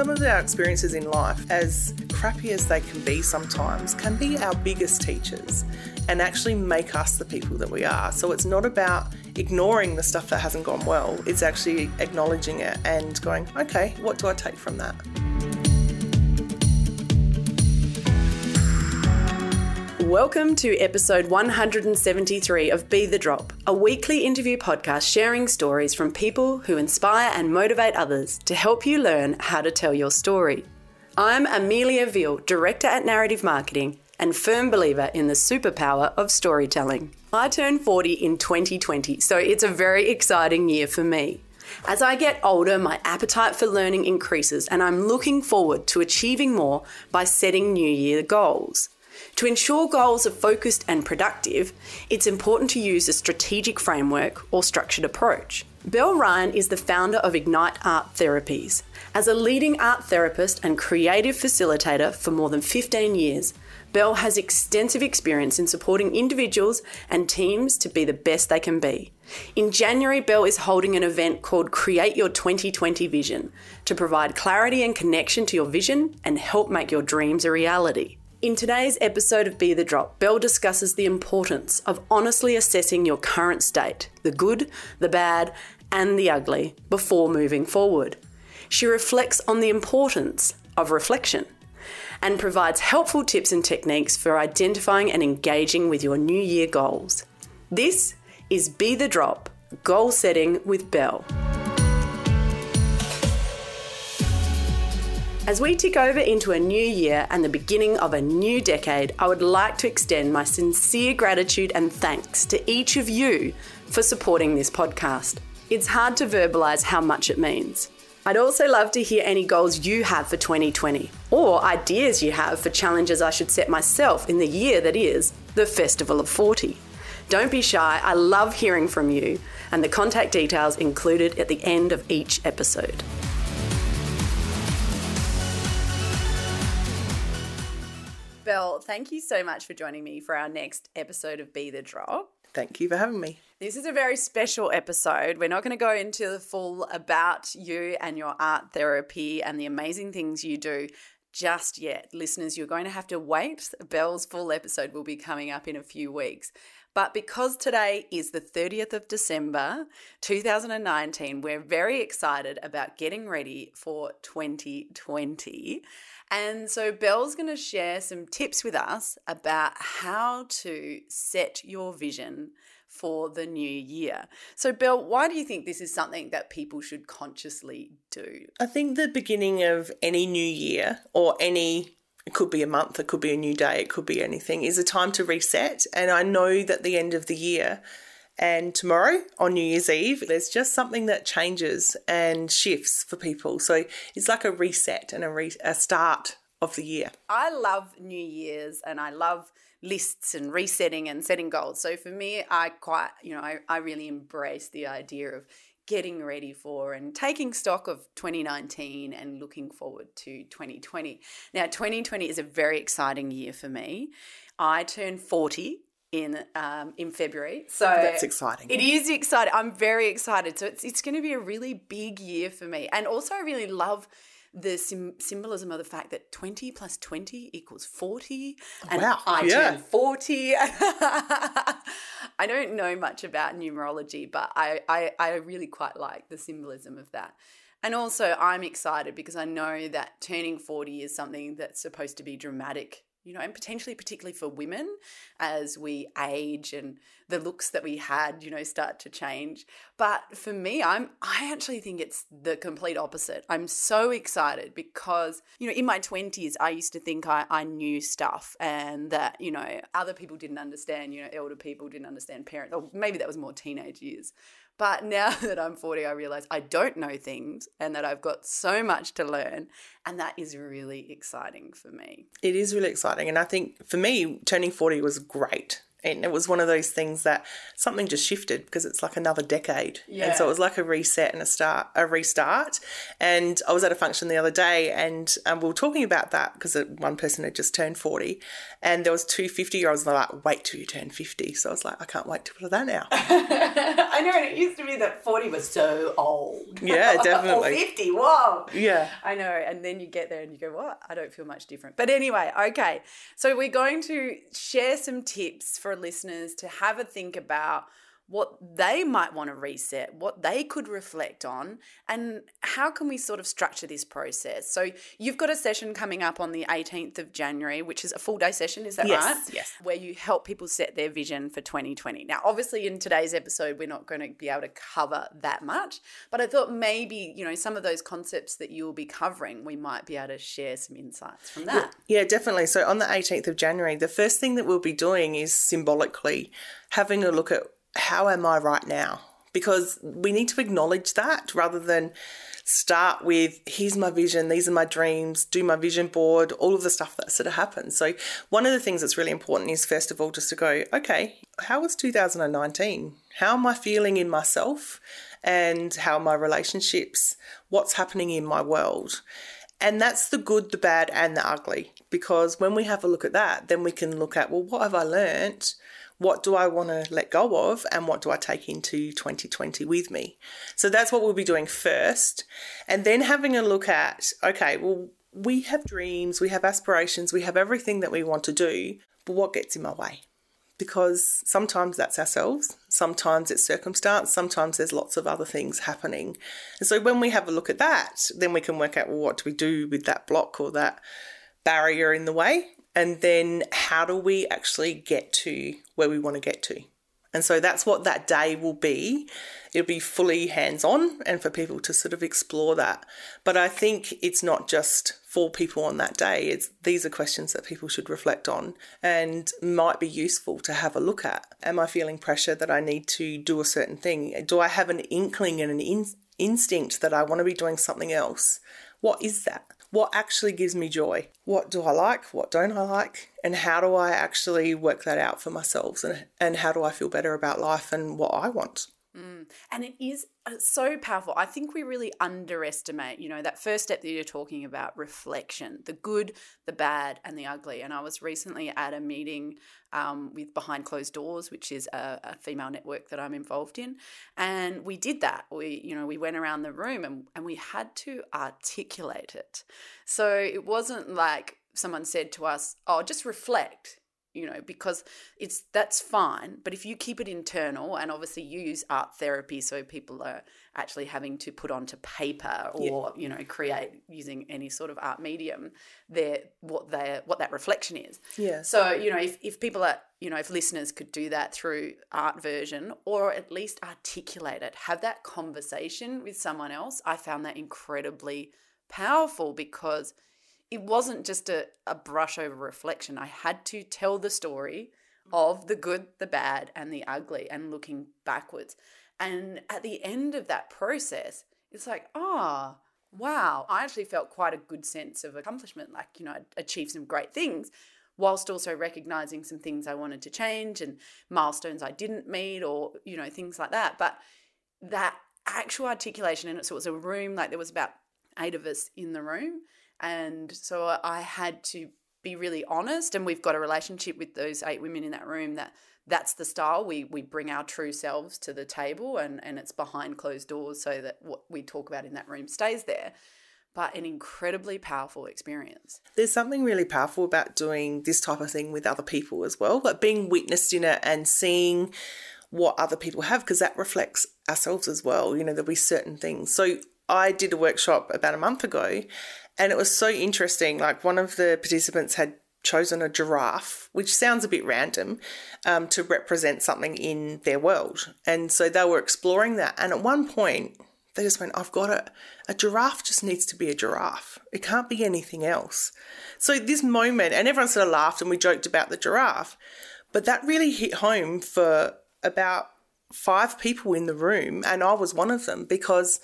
some of our experiences in life, as crappy as they can be sometimes, can be our biggest teachers and actually make us the people that we are. So it's not about ignoring the stuff that hasn't gone well, it's actually acknowledging it and going, okay, what do I take from that? Welcome to episode 173 of Be the Drop, a weekly interview podcast sharing stories from people who inspire and motivate others to help you learn how to tell your story. I'm Amelia Veal, Director at Narrative Marketing and firm believer in the superpower of storytelling. I turned 40 in 2020, so it's a very exciting year for me. As I get older, my appetite for learning increases, and I'm looking forward to achieving more by setting New Year goals. To ensure goals are focused and productive, it's important to use a strategic framework or structured approach. Belle Ryan is the founder of Ignite Art Therapies. As a leading art therapist and creative facilitator for more than 15 years, Belle has extensive experience in supporting individuals and teams to be the best they can be. In January, Belle is holding an event called Create Your 2020 Vision to provide clarity and connection to your vision and help make your dreams a reality. In today's episode of Be the Drop, Belle discusses the importance of honestly assessing your current state, the good, the bad, and the ugly, before moving forward. She reflects on the importance of reflection and provides helpful tips and techniques for identifying and engaging with your New Year goals. This is Be the Drop Goal Setting with Belle. As we tick over into a new year and the beginning of a new decade, I would like to extend my sincere gratitude and thanks to each of you for supporting this podcast. It's hard to verbalise how much it means. I'd also love to hear any goals you have for 2020 or ideas you have for challenges I should set myself in the year that is the Festival of 40. Don't be shy, I love hearing from you, and the contact details included at the end of each episode. Belle, thank you so much for joining me for our next episode of Be the Drop. Thank you for having me. This is a very special episode. We're not going to go into the full about you and your art therapy and the amazing things you do just yet. Listeners, you're going to have to wait. Belle's full episode will be coming up in a few weeks. But because today is the 30th of December 2019, we're very excited about getting ready for 2020. And so Belle's going to share some tips with us about how to set your vision for the new year. So, Belle, why do you think this is something that people should consciously do? I think the beginning of any new year or any it could be a month, it could be a new day, it could be anything, is a time to reset. And I know that the end of the year and tomorrow on New Year's Eve, there's just something that changes and shifts for people. So it's like a reset and a, re- a start of the year. I love New Year's and I love lists and resetting and setting goals. So for me, I quite, you know, I, I really embrace the idea of getting ready for and taking stock of 2019 and looking forward to 2020. Now, 2020 is a very exciting year for me. I turn 40 in um, in February. So that's exciting. It is exciting. I'm very excited. So it's it's going to be a really big year for me. And also I really love the sim- symbolism of the fact that 20 plus 20 equals 40 and wow. I yeah. turned 40 I don't know much about numerology but I, I, I really quite like the symbolism of that and also I'm excited because I know that turning 40 is something that's supposed to be dramatic you know, and potentially particularly for women as we age and the looks that we had, you know, start to change. But for me, I'm I actually think it's the complete opposite. I'm so excited because, you know, in my 20s, I used to think I, I knew stuff and that, you know, other people didn't understand, you know, elder people didn't understand parents, or maybe that was more teenage years. But now that I'm 40, I realize I don't know things and that I've got so much to learn. And that is really exciting for me. It is really exciting. And I think for me, turning 40 was great. And it was one of those things that something just shifted because it's like another decade. Yeah. And so it was like a reset and a start, a restart. And I was at a function the other day and um, we were talking about that because one person had just turned 40 and there was two 50 year olds and they're like, wait till you turn 50. So I was like, I can't wait till that now. I know, and it used to be that 40 was so old. Yeah, definitely. 50, whoa. yeah. I know. And then you get there and you go, what? I don't feel much different. But anyway, okay. So we're going to share some tips for listeners to have a think about what they might want to reset, what they could reflect on, and how can we sort of structure this process. So you've got a session coming up on the 18th of January, which is a full day session, is that Yes, right? yes. Where you help people set their vision for 2020. Now, obviously, in today's episode, we're not going to be able to cover that much, but I thought maybe, you know, some of those concepts that you'll be covering, we might be able to share some insights from that. Yeah, definitely. So on the 18th of January, the first thing that we'll be doing is symbolically having a look at how am I right now? Because we need to acknowledge that rather than start with here's my vision, these are my dreams, do my vision board, all of the stuff that sort of happens. So one of the things that's really important is first of all just to go, okay, how was 2019? How am I feeling in myself? And how my relationships? What's happening in my world? And that's the good, the bad, and the ugly. Because when we have a look at that, then we can look at, well, what have I learnt? What do I want to let go of? And what do I take into 2020 with me? So that's what we'll be doing first. And then having a look at, okay, well, we have dreams, we have aspirations, we have everything that we want to do, but what gets in my way? because sometimes that's ourselves, sometimes it's circumstance, sometimes there's lots of other things happening. And so when we have a look at that, then we can work out well, what do we do with that block or that barrier in the way? And then how do we actually get to where we want to get to? And so that's what that day will be. It'll be fully hands on and for people to sort of explore that. But I think it's not just for people on that day. It's these are questions that people should reflect on and might be useful to have a look at. Am I feeling pressure that I need to do a certain thing? Do I have an inkling and an in- instinct that I want to be doing something else? What is that? What actually gives me joy? What do I like? What don't I like? And how do I actually work that out for myself? And, and how do I feel better about life and what I want? And it is uh, so powerful. I think we really underestimate, you know, that first step that you're talking about reflection, the good, the bad, and the ugly. And I was recently at a meeting um, with Behind Closed Doors, which is a, a female network that I'm involved in. And we did that. We, you know, we went around the room and, and we had to articulate it. So it wasn't like someone said to us, oh, just reflect you know because it's that's fine but if you keep it internal and obviously you use art therapy so people are actually having to put onto paper or you know create using any sort of art medium their what they what that reflection is Yeah. so you know if, if people are you know if listeners could do that through art version or at least articulate it have that conversation with someone else i found that incredibly powerful because it wasn't just a, a brush over reflection. I had to tell the story of the good, the bad, and the ugly, and looking backwards. And at the end of that process, it's like, ah, oh, wow, I actually felt quite a good sense of accomplishment. Like, you know, I achieved some great things whilst also recognizing some things I wanted to change and milestones I didn't meet or, you know, things like that. But that actual articulation, in it, so it was a room, like there was about eight of us in the room and so I had to be really honest. And we've got a relationship with those eight women in that room that that's the style we we bring our true selves to the table, and and it's behind closed doors so that what we talk about in that room stays there. But an incredibly powerful experience. There's something really powerful about doing this type of thing with other people as well, like being witnessed in it and seeing what other people have, because that reflects ourselves as well. You know, there'll be certain things. So I did a workshop about a month ago and it was so interesting. Like one of the participants had chosen a giraffe, which sounds a bit random, um, to represent something in their world. And so they were exploring that. And at one point, they just went, I've got it. A giraffe just needs to be a giraffe. It can't be anything else. So this moment, and everyone sort of laughed and we joked about the giraffe, but that really hit home for about five people in the room. And I was one of them because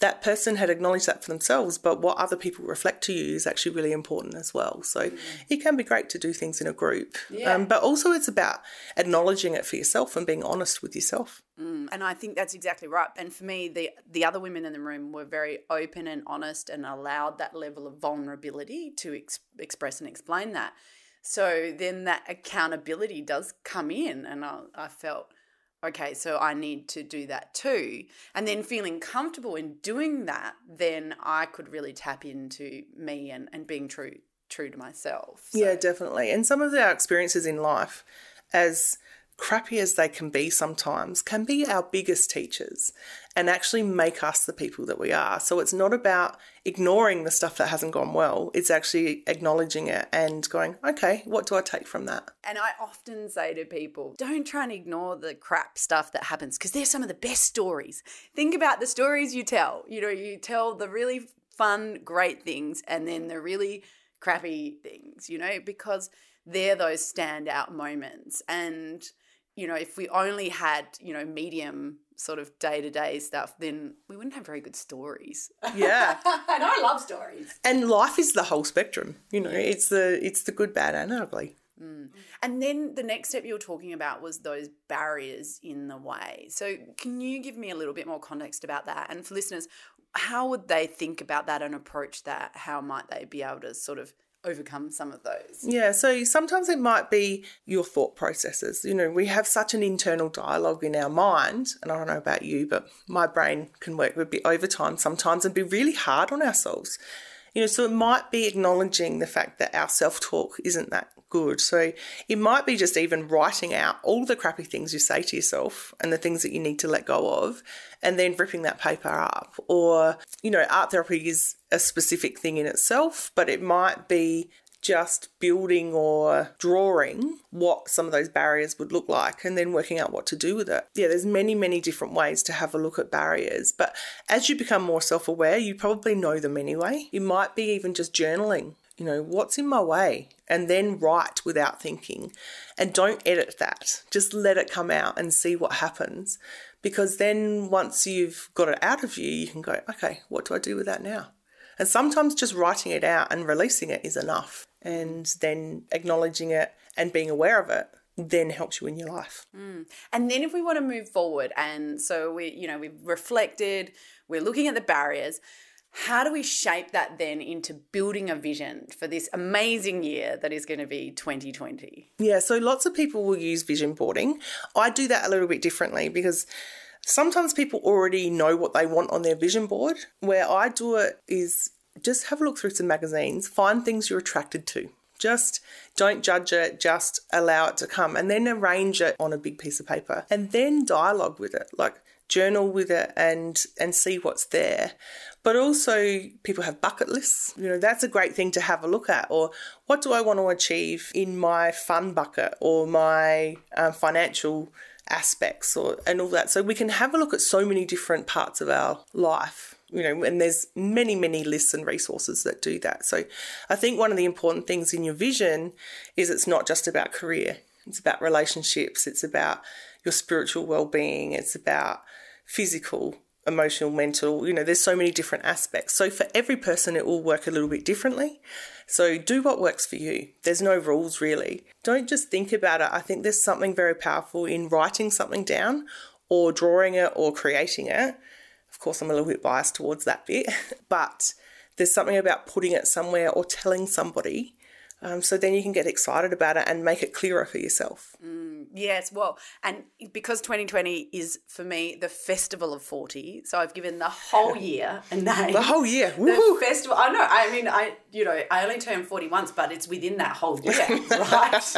that person had acknowledged that for themselves, but what other people reflect to you is actually really important as well. So mm. it can be great to do things in a group. Yeah. Um, but also, it's about acknowledging it for yourself and being honest with yourself. Mm. And I think that's exactly right. And for me, the, the other women in the room were very open and honest and allowed that level of vulnerability to ex- express and explain that. So then that accountability does come in, and I, I felt okay, so I need to do that too. And then feeling comfortable in doing that, then I could really tap into me and, and being true true to myself. So. Yeah, definitely. And some of our experiences in life as crappy as they can be sometimes, can be our biggest teachers and actually make us the people that we are. So it's not about ignoring the stuff that hasn't gone well, it's actually acknowledging it and going, okay, what do I take from that? And I often say to people, don't try and ignore the crap stuff that happens because they're some of the best stories. Think about the stories you tell. You know, you tell the really fun, great things and then the really crappy things, you know, because they're those standout moments. And you know, if we only had, you know, medium sort of day to day stuff, then we wouldn't have very good stories. Yeah. and I love stories. And life is the whole spectrum. You know, it's the it's the good, bad, and ugly. Mm. And then the next step you were talking about was those barriers in the way. So, can you give me a little bit more context about that? And for listeners, how would they think about that and approach that? How might they be able to sort of overcome some of those. Yeah, so sometimes it might be your thought processes. You know, we have such an internal dialogue in our mind, and I don't know about you, but my brain can work a bit overtime sometimes and be really hard on ourselves. You know, so it might be acknowledging the fact that our self talk isn't that good. So it might be just even writing out all the crappy things you say to yourself and the things that you need to let go of and then ripping that paper up. Or, you know, art therapy is a specific thing in itself, but it might be just building or drawing what some of those barriers would look like and then working out what to do with it. Yeah, there's many, many different ways to have a look at barriers. But as you become more self aware, you probably know them anyway. You might be even just journaling you know, what's in my way? And then write without thinking. And don't edit that. Just let it come out and see what happens. Because then once you've got it out of you, you can go, okay, what do I do with that now? And sometimes just writing it out and releasing it is enough. And then acknowledging it and being aware of it then helps you in your life. Mm. And then if we want to move forward and so we you know we've reflected, we're looking at the barriers, how do we shape that then into building a vision for this amazing year that is going to be 2020? Yeah, so lots of people will use vision boarding. I do that a little bit differently because sometimes people already know what they want on their vision board. Where I do it is just have a look through some magazines, find things you're attracted to. Just don't judge it, just allow it to come and then arrange it on a big piece of paper and then dialogue with it. Like journal with it and and see what's there but also people have bucket lists you know that's a great thing to have a look at or what do i want to achieve in my fun bucket or my um, financial aspects or and all that. So we can have a look at so many different parts of our life you know and there's many many lists and resources that do that. So i think one of the important things in your vision is it's not just about career. It's about relationships. It's about your spiritual well-being. It's about physical, emotional, mental. You know, there's so many different aspects. So for every person, it will work a little bit differently. So do what works for you. There's no rules really. Don't just think about it. I think there's something very powerful in writing something down or drawing it or creating it. Of course, I'm a little bit biased towards that bit, but there's something about putting it somewhere or telling somebody um, so then you can get excited about it and make it clearer for yourself. Mm, yes, well, and because 2020 is for me the festival of 40, so I've given the whole year a name. the whole year. The festival. I know. I mean, I you know, I only turned 40 once, but it's within that whole year, right?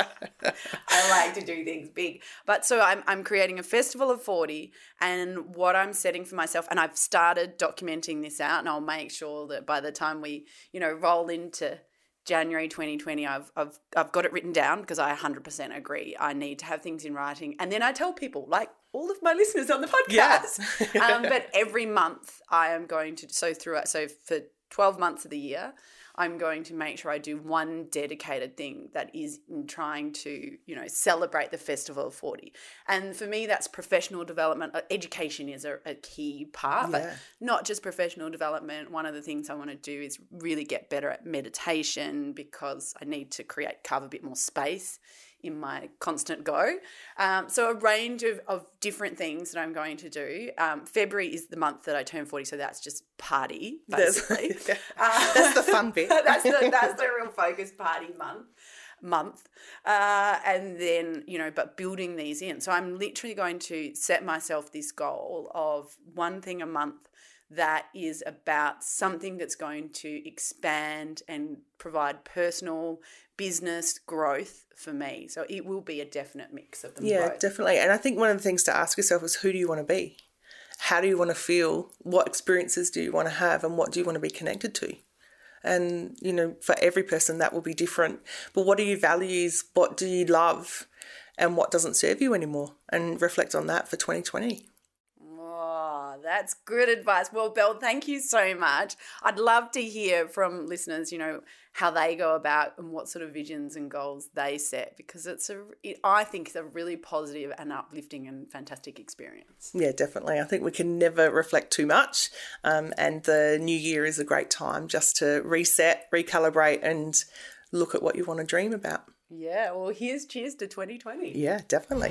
I like to do things big. But so I'm I'm creating a festival of 40 and what I'm setting for myself and I've started documenting this out and I'll make sure that by the time we, you know, roll into January 2020, I've, I've, I've got it written down because I 100% agree. I need to have things in writing. And then I tell people, like all of my listeners on the podcast. Yes. um, but every month I am going to, so throughout, so for 12 months of the year, I'm going to make sure I do one dedicated thing that is in trying to, you know, celebrate the Festival of 40. And for me, that's professional development. Uh, education is a, a key part, Yeah. but not just professional development. One of the things I want to do is really get better at meditation because I need to create, carve a bit more space in my constant go. Um, so a range of, of different things that I'm going to do. Um, February is the month that I turn 40, so that's just party, That's, basically. Uh, that's the fun bit. that's the that's the real focus party month month uh, and then you know but building these in so i'm literally going to set myself this goal of one thing a month that is about something that's going to expand and provide personal business growth for me so it will be a definite mix of them Yeah, both. definitely. And I think one of the things to ask yourself is who do you want to be? How do you want to feel? What experiences do you want to have? And what do you want to be connected to? And, you know, for every person, that will be different. But what are your values? What do you love? And what doesn't serve you anymore? And reflect on that for 2020. That's good advice. Well, Belle, thank you so much. I'd love to hear from listeners, you know, how they go about and what sort of visions and goals they set because it's a, it, I think it's a really positive and uplifting and fantastic experience. Yeah, definitely. I think we can never reflect too much. Um, and the new year is a great time just to reset, recalibrate, and look at what you want to dream about. Yeah, well, here's cheers to 2020. Yeah, definitely.